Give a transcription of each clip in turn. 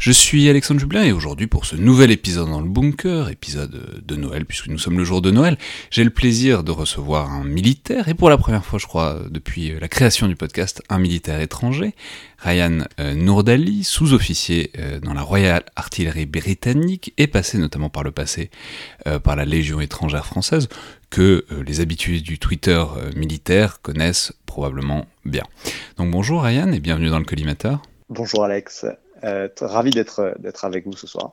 Je suis Alexandre Jublin et aujourd'hui pour ce nouvel épisode dans le bunker, épisode de Noël puisque nous sommes le jour de Noël, j'ai le plaisir de recevoir un militaire et pour la première fois je crois depuis la création du podcast, un militaire étranger, Ryan euh, Nourdali, sous-officier euh, dans la Royal Artillerie britannique et passé notamment par le passé euh, par la Légion étrangère française que les habitués du Twitter militaire connaissent probablement bien. Donc bonjour Ryan et bienvenue dans le collimateur. Bonjour Alex, euh, ravi d'être avec vous ce soir.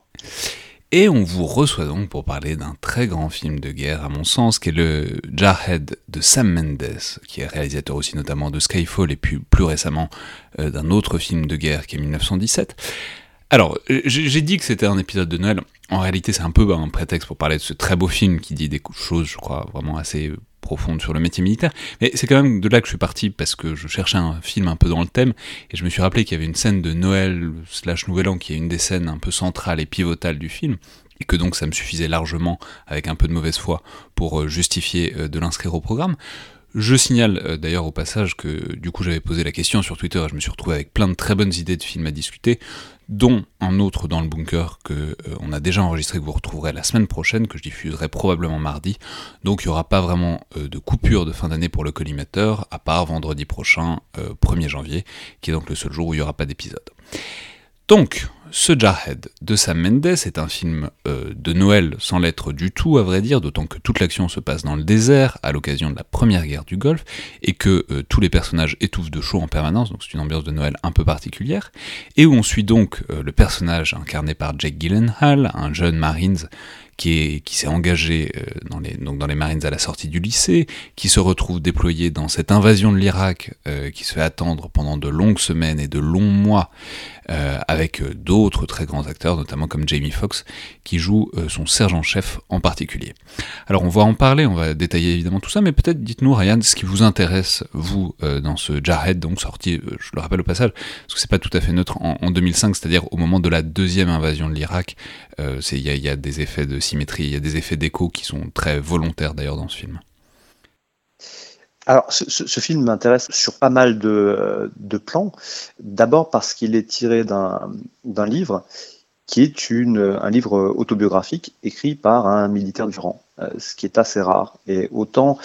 Et on vous reçoit donc pour parler d'un très grand film de guerre, à mon sens, qui est le Jarhead de Sam Mendes, qui est réalisateur aussi notamment de Skyfall et puis plus récemment euh, d'un autre film de guerre qui est 1917. Alors, j'ai dit que c'était un épisode de Noël. En réalité, c'est un peu un prétexte pour parler de ce très beau film qui dit des choses, je crois, vraiment assez profonde sur le métier militaire. Mais c'est quand même de là que je suis parti parce que je cherchais un film un peu dans le thème et je me suis rappelé qu'il y avait une scène de Noël slash Nouvel An qui est une des scènes un peu centrales et pivotales du film et que donc ça me suffisait largement avec un peu de mauvaise foi pour euh, justifier euh, de l'inscrire au programme. Je signale euh, d'ailleurs au passage que du coup j'avais posé la question sur Twitter et je me suis retrouvé avec plein de très bonnes idées de films à discuter, dont un autre dans le bunker que euh, on a déjà enregistré que vous retrouverez la semaine prochaine, que je diffuserai probablement mardi. Donc il n'y aura pas vraiment euh, de coupure de fin d'année pour le collimateur, à part vendredi prochain, 1er janvier, qui est donc le seul jour où il n'y aura pas d'épisode. Donc, ce Jarhead de Sam Mendes est un film euh, de Noël sans l'être du tout, à vrai dire, d'autant que toute l'action se passe dans le désert à l'occasion de la première guerre du Golfe et que euh, tous les personnages étouffent de chaud en permanence, donc c'est une ambiance de Noël un peu particulière, et où on suit donc euh, le personnage incarné par Jake Gyllenhaal, un jeune Marines qui s'est engagé dans les, donc dans les Marines à la sortie du lycée, qui se retrouve déployé dans cette invasion de l'Irak qui se fait attendre pendant de longues semaines et de longs mois avec d'autres très grands acteurs, notamment comme Jamie Foxx, qui joue son sergent-chef en particulier. Alors on va en parler, on va détailler évidemment tout ça, mais peut-être dites-nous Ryan ce qui vous intéresse, vous, dans ce Jarhead, donc sorti, je le rappelle au passage, parce que c'est pas tout à fait neutre, en, en 2005, c'est-à-dire au moment de la deuxième invasion de l'Irak, il y, y a des effets de symétrie, il y a des effets d'écho qui sont très volontaires d'ailleurs dans ce film. Alors, ce, film m'intéresse sur pas mal de, plans. D'abord parce qu'il est tiré d'un livre qui est un livre autobiographique écrit par un militaire du rang, euh, ce qui est assez rare. Et autant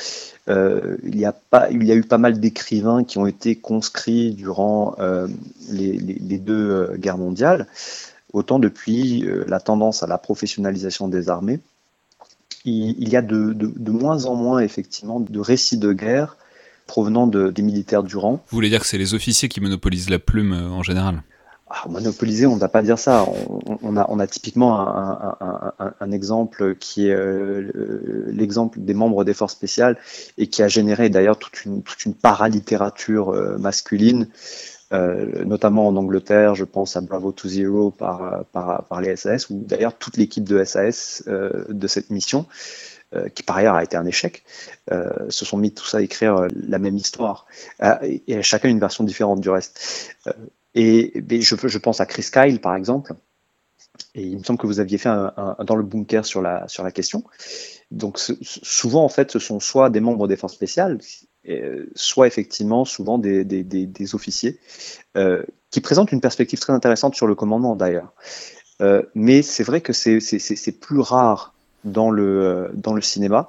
euh, il, y a pas, il y a eu pas mal d'écrivains qui ont été conscrits durant euh, les, deux guerres mondiales, autant depuis la tendance à la professionnalisation des armées, il, y a de, moins en moins effectivement de récits de guerre provenant des militaires du rang. Vous voulez dire que c'est les officiers qui monopolisent la plume euh, en général? Ah, monopoliser, on ne va pas dire ça. On, a, on a, typiquement un, exemple qui est euh, l'exemple des membres des forces spéciales et qui a généré d'ailleurs toute une, toute une paralittérature masculine euh, notamment en Angleterre, je pense à Bravo to Zero par, par les SAS, ou d'ailleurs toute l'équipe de SAS euh, de cette mission, euh, qui par ailleurs a été un échec, se sont mis tout ça à écrire la même histoire, et chacun une version différente du reste. et, je, pense à Chris Kyle, par exemple, et il me semble que vous aviez fait un, dans le bunker sur la, sur la question. Donc souvent, en fait, ce sont soit des membres des forces spéciales, euh, soit effectivement souvent des, officiers, euh, qui présentent une perspective très intéressante sur le commandement d'ailleurs. Euh, mais c'est vrai que c'est plus rare dans le, euh, dans le cinéma.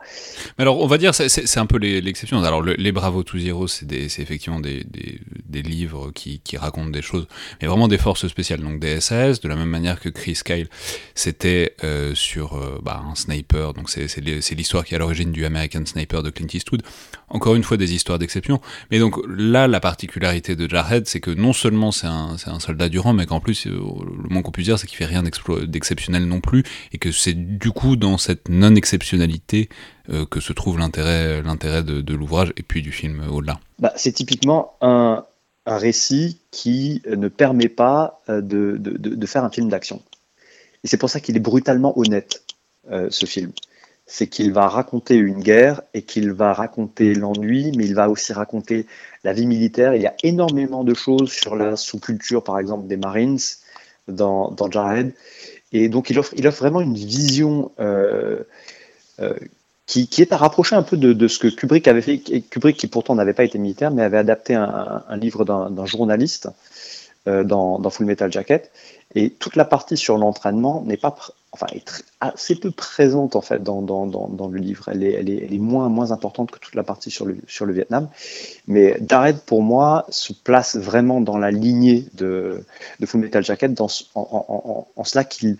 Alors, on va dire, c'est un peu l'exception. Alors, les Bravo to Zero, c'est effectivement des, des, livres qui, qui, racontent des choses, mais vraiment des forces spéciales, donc des SAS, de la même manière que Chris Kyle, c'était euh, sur euh, bah, un sniper, donc c'est l'histoire qui est à l'origine du American Sniper de Clint Eastwood. Encore une fois, des histoires d'exception. Mais donc, là, la particularité de Jarhead, c'est que non seulement c'est un, un, soldat du rang, mais qu'en plus, le moins qu'on puisse dire, c'est qu'il fait rien d'exceptionnel non plus, et que c'est du coup dans cette non-exceptionnalité euh, que se trouve l'intérêt, de, l'ouvrage et puis du film au-delà. Bah, c'est typiquement un, récit qui ne permet pas euh, de, faire un film d'action. Et c'est pour ça qu'il est brutalement honnête, euh, ce film. C'est qu'il va raconter une guerre et qu'il va raconter l'ennui, mais il va aussi raconter la vie militaire. Il y a énormément de choses sur la sous-culture, par exemple, des Marines dans, dans. Et donc, il offre, vraiment une vision euh, qui, est à rapprocher un peu de, ce que Kubrick avait fait. Kubrick, qui pourtant n'avait pas été militaire, mais avait adapté un, livre d'un journaliste dans, dans, Full Metal Jacket. Et toute la partie sur l'entraînement n'est pas, enfin, est assez peu présente en fait dans, dans, dans, le livre. Elle est, elle, est, elle est, moins, moins importante que toute la partie sur le, sur le Vietnam. Mais Dared, pour moi, se place vraiment dans la lignée de, de Full Metal Jacket dans, en, en, cela qu'il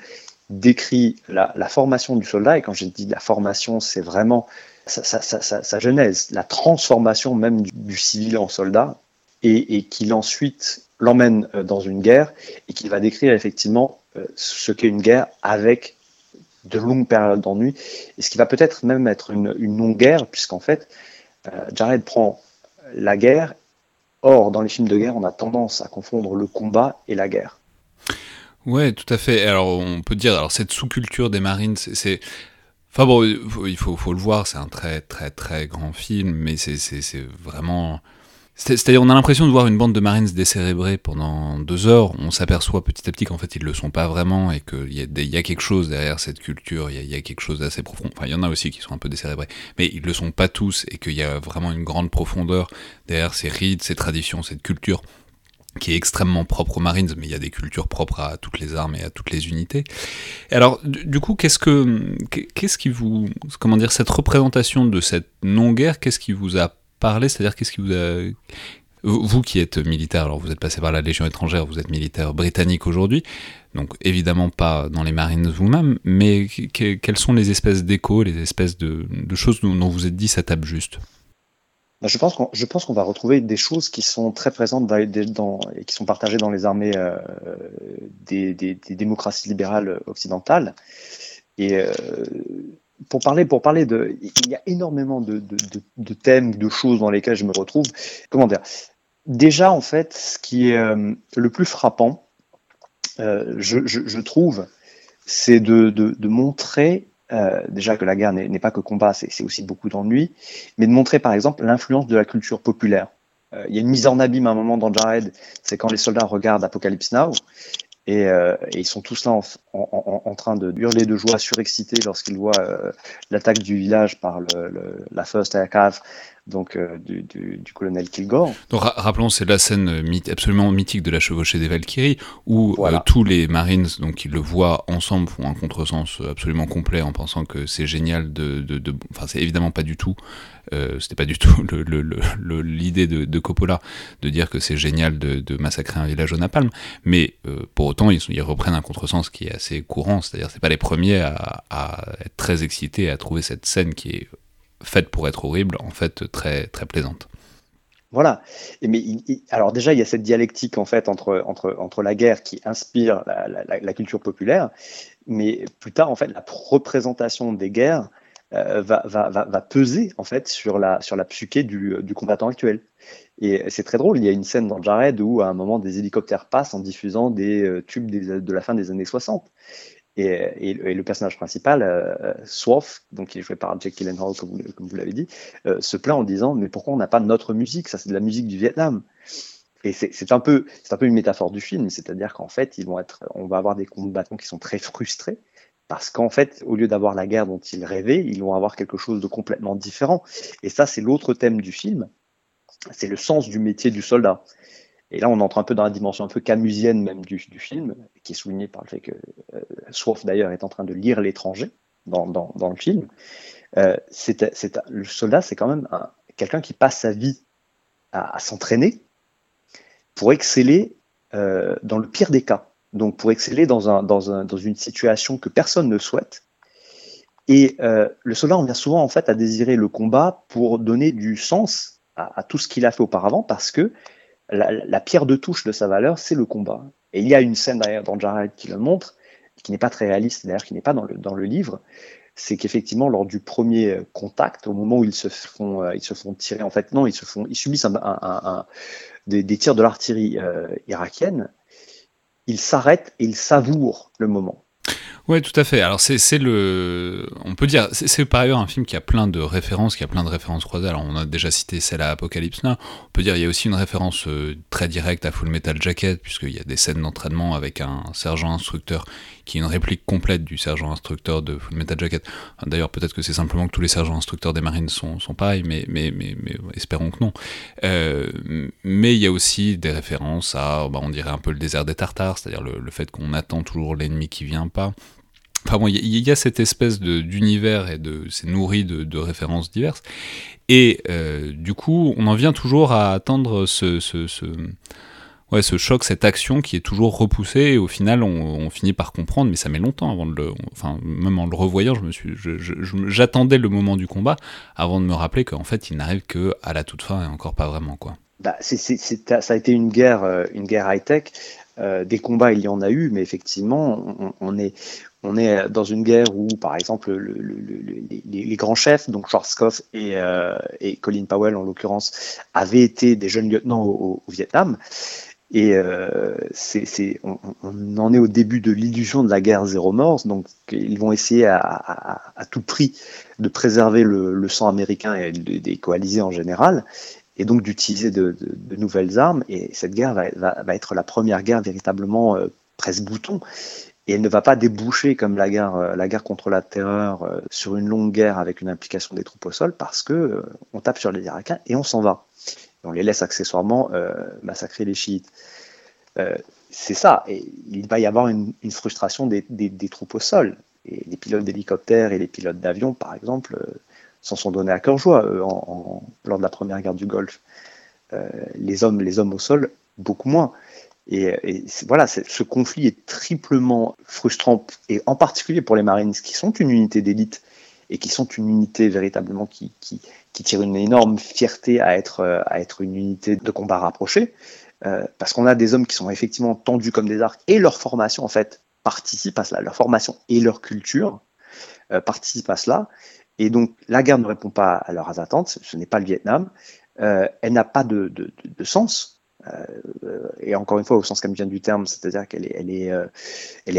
décrit la, formation du soldat. Et quand j'ai dit la formation, c'est vraiment sa, sa, sa, sa, genèse, la transformation même du, du civil en soldat. Et, et qu'il ensuite l'emmène euh, dans une guerre et qu'il va décrire effectivement ce qu'est une guerre avec de longues périodes d'ennui, et ce qui va peut-être même être une, une non-guerre, puisqu'en fait, euh, Jared prend la guerre, or dans les films de guerre, on a tendance à confondre le combat et la guerre. Ouais, tout à fait. Alors on peut dire, alors cette sous-culture des Marines, c'est... Enfin bon, il faut, faut le voir, c'est un très très très grand film, mais c'est vraiment c'est-à-dire, on a l'impression de voir une bande de Marines décérébrés pendant deux heures. On s'aperçoit petit à petit qu'en fait, ils le sont pas vraiment et qu'il y, a y a quelque chose derrière cette culture. Il y, a, quelque chose d'assez profond. Enfin, il y en a aussi qui sont un peu décérébrés, mais ils le sont pas tous et qu'il y a vraiment une grande profondeur derrière ces rites, ces traditions, cette culture qui est extrêmement propre aux Marines, mais il y a des cultures propres à toutes les armes et à toutes les unités. Et alors, du coup, qu'est-ce que, qu'est-ce qui vous, comment dire, cette représentation de cette non-guerre, qu'est-ce qui vous a C'est-à-dire, qu'est-ce qui vous a. Vous qui êtes militaire, alors vous êtes passé par la Légion étrangère, vous êtes militaire britannique aujourd'hui, donc évidemment pas dans les Marines vous-même, mais quelles sont les espèces d'échos, les espèces de, choses dont vous êtes dit ça tape juste? Bah, je pense qu'on va retrouver des choses qui sont très présentes dans, et qui sont partagées dans les armées euh, des, démocraties libérales occidentales. Et euh, pour parler, pour parler de, il y a énormément de, de, de, thèmes, de choses dans lesquelles je me retrouve. Comment dire? Déjà, en fait, ce qui est euh, le plus frappant, euh, je, je, trouve, c'est de, de, montrer euh, déjà que la guerre n'est pas que combat, c'est aussi beaucoup d'ennui, mais de montrer par exemple l'influence de la culture populaire. Il y a une mise en abîme à un moment dans Jared, c'est quand les soldats regardent Apocalypse Now et, euh, ils sont tous là en, en, en, train de hurler de joie, surexcités lorsqu'ils voient euh, l'attaque du village par le, le, la First Aircraft donc euh, du, du, du, colonel Kilgore. Donc rappelons, c'est la scène myth absolument mythique de la chevauchée des Valkyries, où euh, tous les Marines, donc ils le voient ensemble, font un contresens absolument complet en pensant que c'est génial de, de, de... Enfin, c'est évidemment pas du tout. Euh, c'était pas du tout l'idée de, de, Coppola de dire que c'est génial de, massacrer un village au napalm, mais euh, pour autant ils, ils, reprennent un contresens qui est assez courant, c'est-à-dire c'est pas les premiers à, à, être très excités à trouver cette scène qui est faite pour être horrible, en fait très, très plaisante. Voilà. Et mais alors déjà, il y a cette dialectique en fait entre, entre, entre la guerre qui inspire la, culture populaire, mais plus tard en fait la représentation des guerres euh, va, va, va, va, peser en fait sur la, sur la psyché du, du combattant actuel. Et c'est très drôle. Il y a une scène dans Jared où à un moment des hélicoptères passent en diffusant des euh, tubes de la fin des années 60. Et, le personnage principal, euh, donc qui est joué par Jack Gyllenhaal, comme vous, l'avez dit, euh, se plaint en disant mais pourquoi on n'a pas notre musique? Ça c'est de la musique du Vietnam. Et c'est un peu, un peu une métaphore du film, c'est-à-dire qu'en fait, ils vont être, on va avoir des combattants qui sont très frustrés parce qu'en fait, au lieu d'avoir la guerre dont ils rêvaient, ils vont avoir quelque chose de complètement différent. Et ça, c'est l'autre thème du film, c'est le sens du métier du soldat. Et là, on entre un peu dans la dimension un peu camusienne même du, film, qui est soulignée par le fait que euh, d'ailleurs est en train de lire l'étranger dans, le film. Euh, le soldat, c'est quand même quelqu'un qui passe sa vie à, s'entraîner pour exceller euh, dans le pire des cas. Donc pour exceller dans, un, dans, un, dans une situation que personne ne souhaite. Et euh, le soldat, on vient souvent en fait à désirer le combat pour donner du sens à tout ce qu'il a fait auparavant, parce que la, pierre de touche de sa valeur, c'est le combat. Et il y a une scène d'ailleurs dans Jared qui le montre, qui n'est pas très réaliste, d'ailleurs qui n'est pas dans le, dans le livre, c'est qu'effectivement lors du premier contact, au moment où ils se font, euh, ils se font tirer, en fait non, ils se font, ils subissent des, des, tirs de l'artillerie euh, irakienne, ils s'arrêtent et ils savourent le moment. Ouais, tout à fait. Alors c'est le, on peut dire, c'est par ailleurs un film qui a plein de références, qui a plein de références croisées. Alors on a déjà cité celle à Apocalypse Now. On peut dire il y a aussi une référence euh, très directe à Full Metal Jacket puisqu'il y a des scènes d'entraînement avec un sergent instructeur qui est une réplique complète du sergent instructeur de Full Metal Jacket. D'ailleurs peut-être que c'est simplement que tous les sergents instructeurs des Marines sont, sont pareils, mais, mais, mais, mais espérons que non. Euh, mais il y a aussi des références à, bah, on dirait un peu le désert des Tartares, c'est-à-dire le, le fait qu'on attend toujours l'ennemi qui vient pas. Bon, il y, a cette espèce d'univers et de c'est nourri de, références diverses. Et euh, du coup, on en vient toujours à attendre ce, ouais, ce choc, cette action qui est toujours repoussée. Et au final, on, finit par comprendre, mais ça met longtemps avant de le. Enfin, même en le revoyant, je me suis, j'attendais le moment du combat avant de me rappeler qu'en fait, il n'arrive que à la toute fin et encore pas vraiment quoi. Bah, c'est, ça a été une guerre, euh, une guerre high tech. Euh, des combats, il y en a eu, mais effectivement, on est, on est dans une guerre où, par exemple, le, les, grands chefs, donc Schwarzkopf et, euh, et Colin Powell en l'occurrence, avaient été des jeunes lieutenants au, Vietnam. Et euh, on, en est au début de l'illusion de la guerre zéro morse, donc ils vont essayer à, tout prix de préserver le, sang américain et des coalisés en général, et donc d'utiliser de, de, de, nouvelles armes. Et cette guerre va, être la première guerre véritablement euh, presse-bouton et elle ne va pas déboucher comme la guerre, euh, contre la terreur euh, sur une longue guerre avec une implication des troupes au sol parce que euh, on tape sur les Irakiens et on s'en va. On les laisse accessoirement massacrer les chiites. c'est ça. Et il va y avoir une, frustration des, troupes au sol. Et les pilotes d'hélicoptères et les pilotes d'avion, par exemple, s'en sont donnés à cœur joie en, lors de la première guerre du Golfe. les hommes au sol, beaucoup moins. Et, voilà, ce conflit est triplement frustrant, et en particulier pour les Marines, qui sont une unité d'élite et qui sont une unité véritablement qui, qui, tire une énorme fierté à être, à être une unité de combat rapprochée, euh, parce qu'on a des hommes qui sont effectivement tendus comme des arcs, et leur formation, en fait, participe à cela. Leur formation et leur culture euh, participent à cela. Et donc, la guerre ne répond pas à leurs attentes, ce n'est pas le Vietnam. Euh, elle n'a pas de, de, sens euh, et encore une fois au sens vient du terme, c'est-à-dire qu'elle est, euh,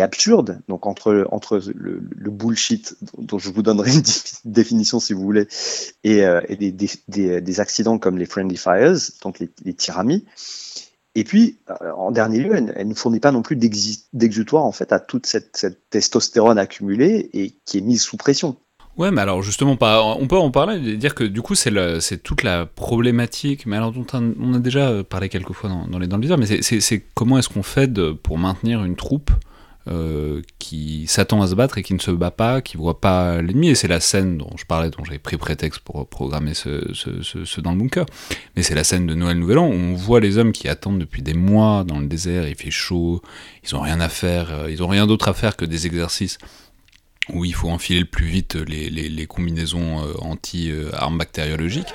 absurde. Donc entre le, bullshit dont je vous donnerai une définition si vous voulez, et, euh, des, accidents comme les friendly fires, donc les, tiramis. Et puis, en dernier lieu, elle, ne fournit pas non plus d'exutoire en fait à toute cette testostérone accumulée et qui est mise sous pression. Ouais, mais alors justement, on peut en parler dire que du coup, c'est toute la problématique, mais alors dont on a déjà parlé quelques fois dans, les dans le mais c'est comment est-ce qu'on fait pour maintenir une troupe euh, qui s'attend à se battre et qui ne se bat pas, qui voit pas l'ennemi, et c'est la scène dont je parlais, dont j'ai pris prétexte pour programmer ce, ce, ce, dans le bunker, mais c'est la scène de Noël Nouvel An, où on voit les hommes qui attendent depuis des mois dans le désert, il fait chaud, ils ont rien à faire, euh, ils ont rien d'autre à faire que des exercices où il faut enfiler le plus vite les, les, combinaisons euh, anti-armes bactériologiques.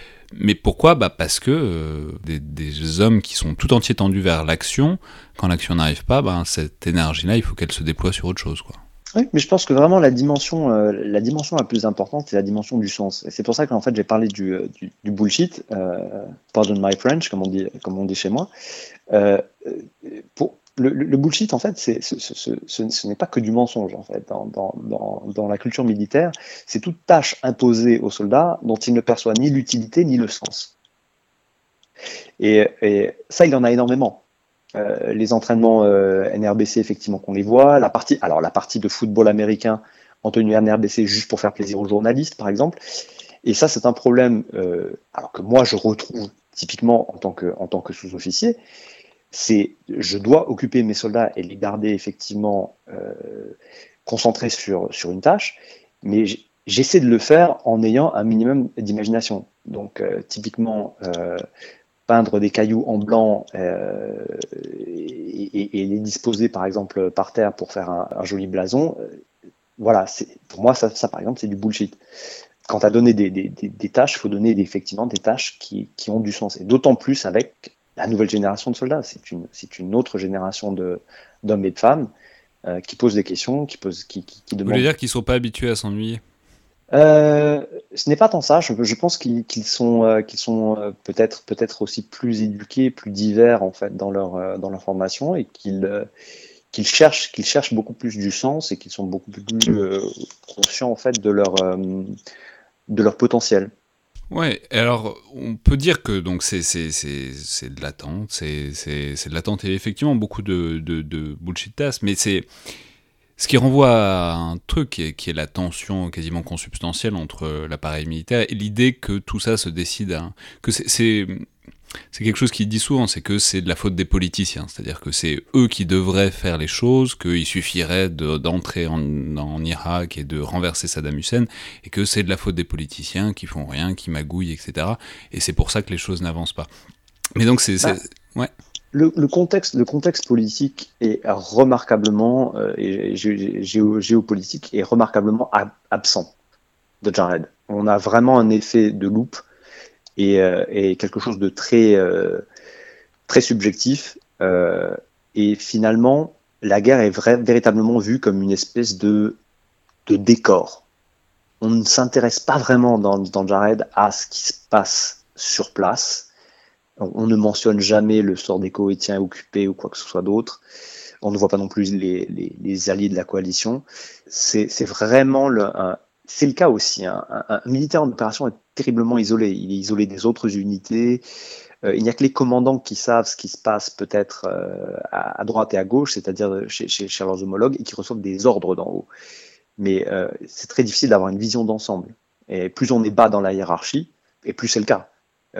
Mais pourquoi? Bah Parce que euh, des, hommes qui sont tout entiers tendus vers l'action, quand l'action n'arrive pas, bah, cette énergie-là, il faut qu'elle se déploie sur autre chose. Quoi. Oui, mais je pense que vraiment la dimension, euh, la dimension la plus importante, c'est la dimension du sens. Et c'est pour ça qu'en fait j'ai parlé du, euh, du, bullshit, pardon my French, comme on dit, comme on dit chez moi. Pour, le, bullshit, en fait, ce, n'est pas que du mensonge, en fait. Dans, la culture militaire, c'est toute tâche imposée aux soldats dont il ne perçoit ni l'utilité ni le sens. Et, ça, il en a énormément. Euh, les entraînements euh, NRBC, effectivement, qu'on les voit. La partie, alors, la partie de football américain en tenue NRBC juste pour faire plaisir aux journalistes, par exemple. Et ça, c'est un problème, euh, alors que moi, je retrouve typiquement en tant que sous-officier, c'est je dois occuper mes soldats et les garder effectivement euh, concentrés sur, sur une tâche, mais j'essaie de le faire en ayant un minimum d'imagination. Donc euh, typiquement, euh, peindre des cailloux en blanc et, les disposer par exemple par terre pour faire un, joli blason, voilà, pour moi ça, par exemple c'est du bullshit quand as donné des, des, des, tâches, il faut donner effectivement des tâches qui, qui, ont du sens. Et d'autant plus avec la nouvelle génération de soldats. C'est une, autre génération de, d'hommes et de femmes euh, qui posent des questions, qui, posent, qui, qui, demandent. Vous voulez dire qu'ils ne sont pas habitués à s'ennuyer? Euh, ce n'est pas tant ça. Je, je pense qu'ils, sont, euh, qu'ils sont euh, peut-être, peut-être aussi plus éduqués, plus divers en fait dans leur, dans leur formation et qu'ils, qu'ils cherchent, qu'ils cherchent beaucoup plus du sens et qu'ils sont beaucoup plus conscients en fait de leur, de leur potentiel. Ouais, alors on peut dire que donc c'est de l'attente, c'est de l'attente et effectivement beaucoup de, de, de bullshit task, mais c'est ce qui renvoie à un truc qui est, qui est la tension quasiment consubstantielle entre l'appareil militaire et l'idée que tout ça se décide à, que c'est c'est quelque chose qui dit souvent, c'est que c'est de la faute des politiciens, c'est-à-dire que c'est eux qui devraient faire les choses, qu'il suffirait d'entrer en, Irak et de renverser Saddam Hussein, et que c'est de la faute des politiciens qui font rien, qui magouillent, etc. Et c'est pour ça que les choses n'avancent pas. Mais donc c'est... Bah, ouais. Le, contexte, le contexte politique est remarquablement, euh, et géopolitique est remarquablement absent de Jared. On a vraiment un effet de loupe euh, et, quelque chose de très, euh, très subjectif. Euh, et finalement, la guerre est véritablement vue comme une espèce de, de décor. On ne s'intéresse pas vraiment dans, dans Jared à ce qui se passe sur place. On ne mentionne jamais le sort des Koweïtiens occupés ou quoi que ce soit d'autre. On ne voit pas non plus les, les, les alliés de la coalition. C'est vraiment le, un, c'est le cas aussi. Hein. Un, militaire en opération est terriblement isolé. Il est isolé des autres unités. Euh, il n'y a que les commandants qui savent ce qui se passe peut-être euh, à, droite et à gauche, c'est-à-dire chez, chez, leurs homologues, et qui reçoivent des ordres d'en haut. Mais euh, c'est très difficile d'avoir une vision d'ensemble. Et plus on est bas dans la hiérarchie, et plus c'est le cas.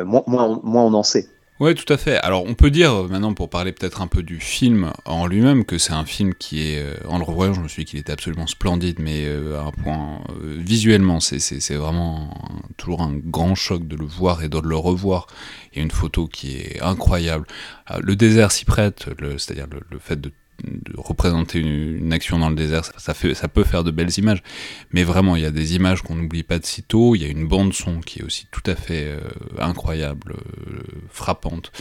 moins on en sait. Ouais, tout à fait. Alors, on peut dire, euh, maintenant, pour parler peut-être un peu du film en lui-même, que c'est un film qui est, euh, en le revoyant, je me suis dit qu'il était absolument splendide, mais euh, à un point, visuellement, c'est vraiment toujours un grand choc de le voir et de le revoir. Il y a une photo qui est incroyable. le désert s'y prête, c'est-à-dire le, fait de de représenter une, action dans le désert, ça, fait, ça peut faire de belles images, mais vraiment il y a des images qu'on n'oublie pas de sitôt, il y a une bande son qui est aussi tout à fait euh, incroyable, euh, frappante,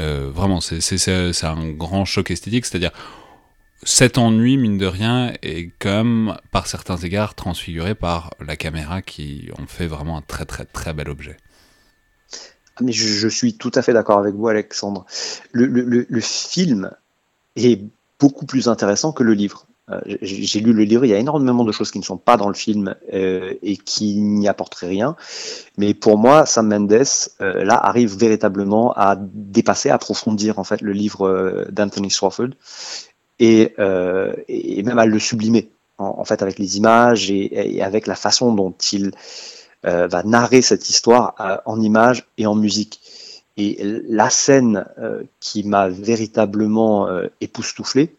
euh, vraiment c'est un grand choc esthétique, c'est-à-dire cet ennui, mine de rien, est comme par certains égards transfiguré par la caméra qui en fait vraiment un très très très bel objet. Ah, mais je, suis tout à fait d'accord avec vous, Alexandre. Le, le, le film est beaucoup plus intéressant que le livre. Euh, j'ai lu le livre, il y a énormément de choses qui ne sont pas dans le film euh, et qui n'y apporteraient rien. Mais pour moi, Sam Mendes, euh, là, arrive véritablement à dépasser, à approfondir en fait le livre d'Anthony Swofford et, même à le sublimer en, fait avec les images et, avec la façon dont il va narrer cette histoire en images et en musique. Et la scène euh, qui m'a véritablement euh, époustouflé,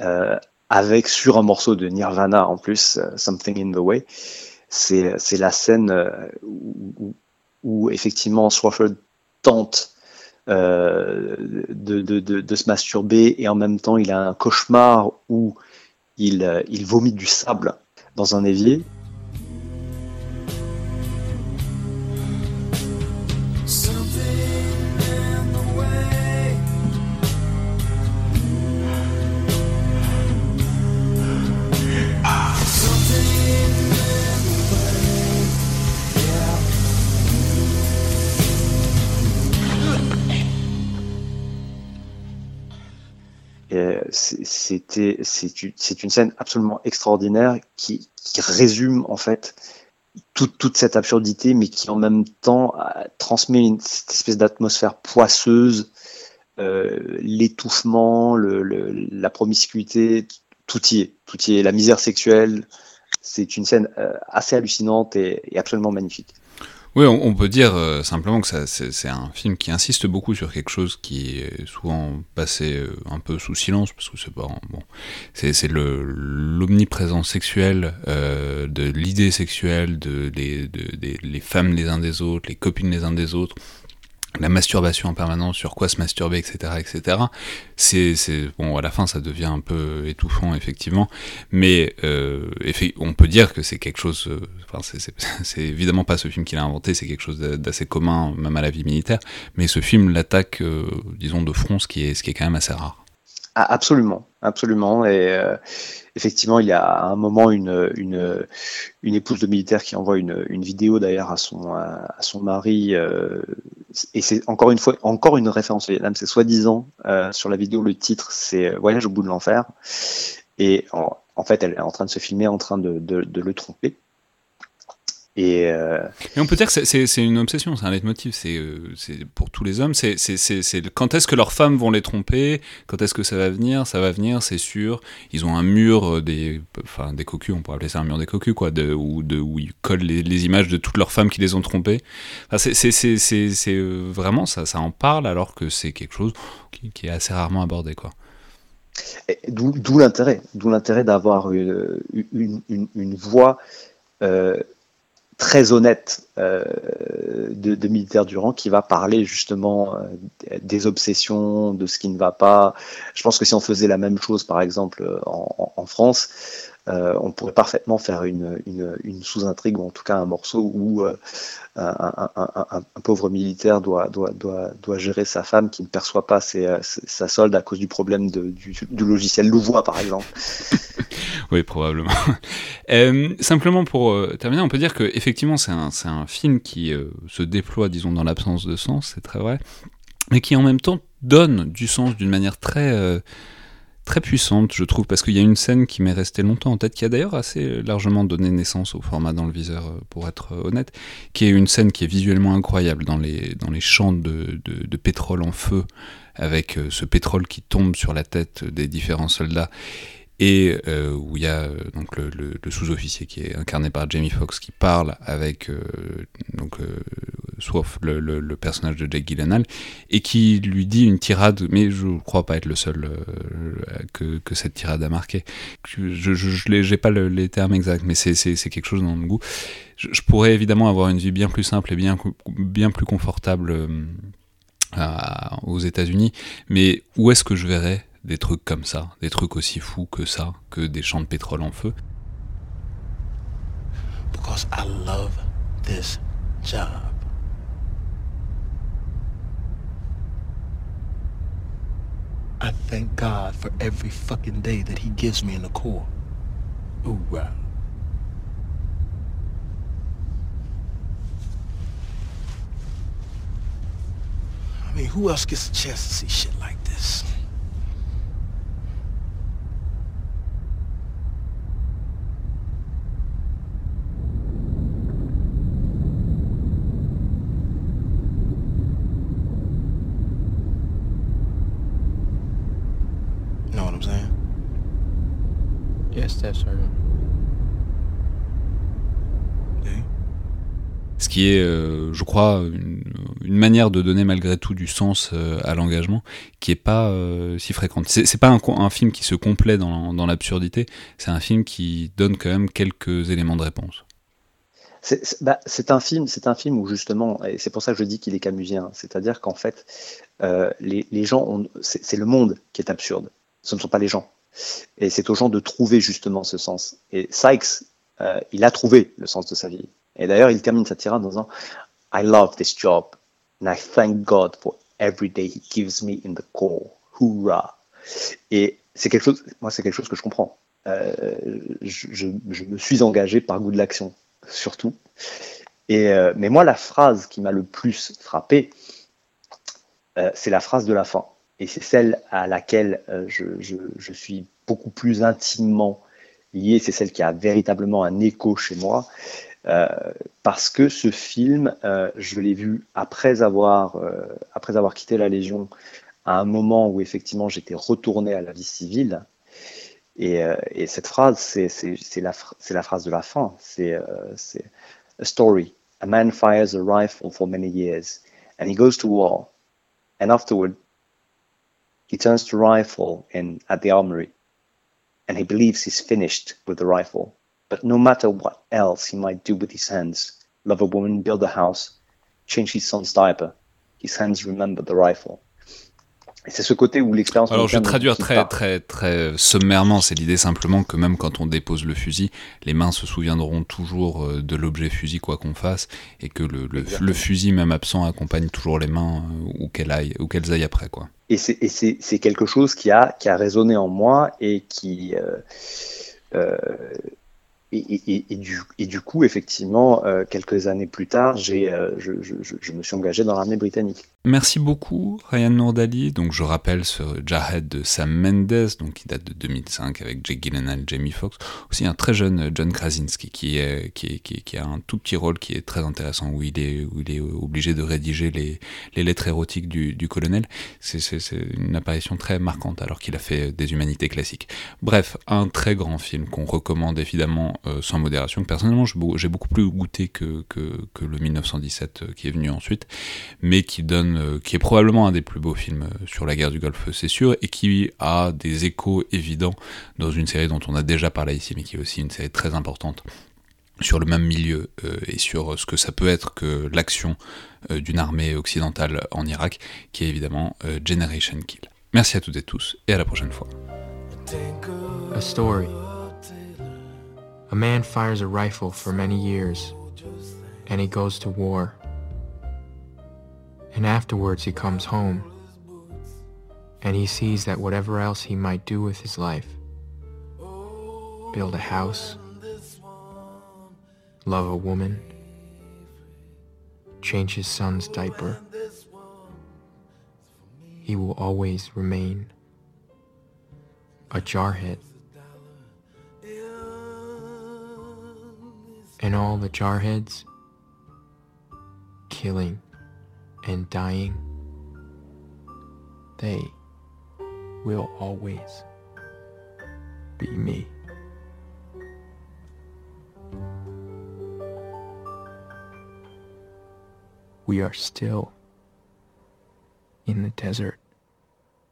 euh, avec sur un morceau de Nirvana en plus, Something in the Way, c'est la scène où, effectivement Swafford tente de, de, de, de, se masturber et en même temps il a un cauchemar où il, il vomit du sable dans un évier c'était c'est une scène absolument extraordinaire qui, résume en fait toute, cette absurdité, mais qui en même temps transmet cette espèce d'atmosphère poisseuse, euh, l'étouffement, la promiscuité, tout y est, tout y est, la misère sexuelle. C'est une scène euh, assez hallucinante et absolument magnifique. Oui, on, peut dire euh, simplement que c'est un film qui insiste beaucoup sur quelque chose qui est souvent passé euh, un peu sous silence, parce que c'est pas bon, c'est l'omniprésence sexuelle euh, de l'idée sexuelle de les, de, les femmes les uns des autres, les copines les uns des autres, la masturbation en permanence, sur quoi se masturber, etc., etc. C'est, bon, à la fin, ça devient un peu étouffant, effectivement, mais euh, on peut dire que c'est quelque chose. Euh, enfin, c'est évidemment pas ce film qu'il a inventé, c'est quelque chose d'assez commun, même à la vie militaire. Mais ce film l'attaque, euh, disons, de front, ce qui est, ce qui est quand même assez rare. Ah, absolument, absolument, et effectivement, il y a un moment une, une, épouse de militaire qui envoie une, vidéo d'ailleurs à son, à son mari, et c'est encore une fois encore une référence au Vietnam, c'est soi-disant euh, sur la vidéo le titre c'est Voyage au bout de l'enfer, et en, fait elle est en train de se filmer en train de, de le tromper. Et, euh... on peut dire que c'est une obsession, c'est un leitmotiv. C'est euh, pour tous les hommes. C'est quand est-ce que leurs femmes vont les tromper Quand est-ce que ça va venir Ça va venir, c'est sûr. Ils ont un mur euh, des, enfin des cocus, on pourrait appeler ça un mur des cocus, quoi, de, où, de, où ils collent les, images de toutes leurs femmes qui les ont trompées. Enfin, c'est vraiment ça, ça en parle alors que c'est quelque chose qui, qui, est assez rarement abordé, quoi. D'où l'intérêt, d'où l'intérêt d'avoir une, une, une, une, voix. Euh, très honnête euh, de, militaire Durand qui va parler justement euh, des obsessions, de ce qui ne va pas. Je pense que si on faisait la même chose, par exemple, en France, euh, on pourrait parfaitement faire une, sous-intrigue ou en tout cas un morceau où euh, un, pauvre militaire doit, gérer sa femme qui ne perçoit pas ses, sa solde à cause du problème du, logiciel Louvois, par exemple. oui, probablement. Euh, simplement pour euh, terminer, on peut dire que effectivement c'est un, film qui euh, se déploie, disons, dans l'absence de sens, c'est très vrai, mais qui en même temps donne du sens d'une manière très très puissante, je trouve, parce qu'il y a une scène qui m'est restée longtemps en tête, qui a d'ailleurs assez largement donné naissance au format dans le viseur, pour être honnête, qui est une scène qui est visuellement incroyable dans les, dans les champs de, de, pétrole en feu, avec ce pétrole qui tombe sur la tête des différents soldats, et euh, où il y a euh, donc le, sous-officier qui est incarné par Jamie Foxx qui parle avec euh, donc euh, sauf le, personnage de Jake Gyllenhaal et qui lui dit une tirade mais je ne crois pas être le seul euh, que, cette tirade a marqué. Je n'ai pas les termes exacts mais c'est quelque chose dans le goût. Je, pourrais évidemment avoir une vie bien plus simple et bien, plus confortable aux États-Unis mais où est-ce que je verrais des trucs comme ça, des trucs aussi fous que ça, que des champs de pétrole en feu? I thank God for every fucking day that he gives me in the Corps. Hoorah. I mean, who else gets a chance to see shit like this? Qui est, euh, je crois, une, manière de donner malgré tout du sens euh, à l'engagement qui est pas euh, si fréquente. C'est pas un, film qui se complaît dans, l'absurdité, c'est un film qui donne quand même quelques éléments de réponse. C'est bah, un film, c'est un film où justement, et c'est pour ça que je dis qu'il est camusien, c'est-à-dire qu'en fait, les, gens, c'est le monde qui est absurde, ce ne sont pas les gens. Et c'est aux gens de trouver justement ce sens. Et Sykes, il a trouvé le sens de sa vie. Et d'ailleurs, il termine sa tirade en disant I love this job and I thank God for every day he gives me in the core. Hoorah! Et c'est quelque chose, moi, c'est quelque chose que je comprends. Euh, je, me suis engagé par goût de l'action, surtout. Et, euh, mais moi, la phrase qui m'a le plus frappé, euh, c'est la phrase de la fin et c'est celle à laquelle je, je, suis beaucoup plus intimement lié, c'est celle qui a véritablement un écho chez moi, euh, parce que ce film, euh, je l'ai vu après avoir, euh, après avoir quitté la Légion, à un moment où effectivement j'étais retourné à la vie civile, et, euh, et cette phrase, c'est la, la phrase de la fin, c'est a story, A man fires a rifle for many years, and he goes to war. And afterward, he turns to rifle in at the armory, and he believes he's finished with the rifle. But no matter what else he might do with his hands, love a woman, build a house, change his son's diaper, his hands remember the rifle. c'est ce côté où l'expérience. Alors, je vais traduire très, très, très sommairement. C'est l'idée simplement que même quand on dépose le fusil, les mains se souviendront toujours euh, de l'objet fusil, quoi qu'on fasse, et que le, le, fusil, même absent, accompagne toujours les mains euh, où qu'elles aillent, où qu'elles aillent après, quoi. Et c'est quelque chose qui a, qui a résonné en moi et qui. Euh, et, du, coup, effectivement, euh, quelques années plus tard, euh, je, me suis engagé dans l'armée britannique. Merci beaucoup, Ryan Nourdali. Donc, je rappelle ce Jarhead de Sam Mendes, donc qui date de 2005 avec Jake Gyllenhaal, Jamie Foxx. Aussi un très jeune John Krasinski qui, est, qui, a un tout petit rôle qui est très intéressant, où il est, est obligé de rédiger les, lettres érotiques du, colonel. C'est, une apparition très marquante alors qu'il a fait des humanités classiques. Bref, un très grand film qu'on recommande évidemment euh, sans modération. Personnellement, j'ai beaucoup plus goûté que, le 1917 euh, qui est venu ensuite, mais qui donne, euh, qui est probablement un des plus beaux films sur la guerre du Golfe, c'est sûr, et qui a des échos évidents dans une série dont on a déjà parlé ici, mais qui est aussi une série très importante sur le même milieu et sur ce que ça peut être que l'action d'une armée occidentale en Irak, qui est évidemment Generation Kill. Merci à toutes et tous, et à la prochaine fois. A man fires a rifle for many years, and he goes to war. And afterwards he comes home, and he sees that whatever else he might do with his life, build a house, love a woman, change his son's diaper, he will always remain a jarhead. and all the jarheads killing and dying, they will always be me. We are still in the desert.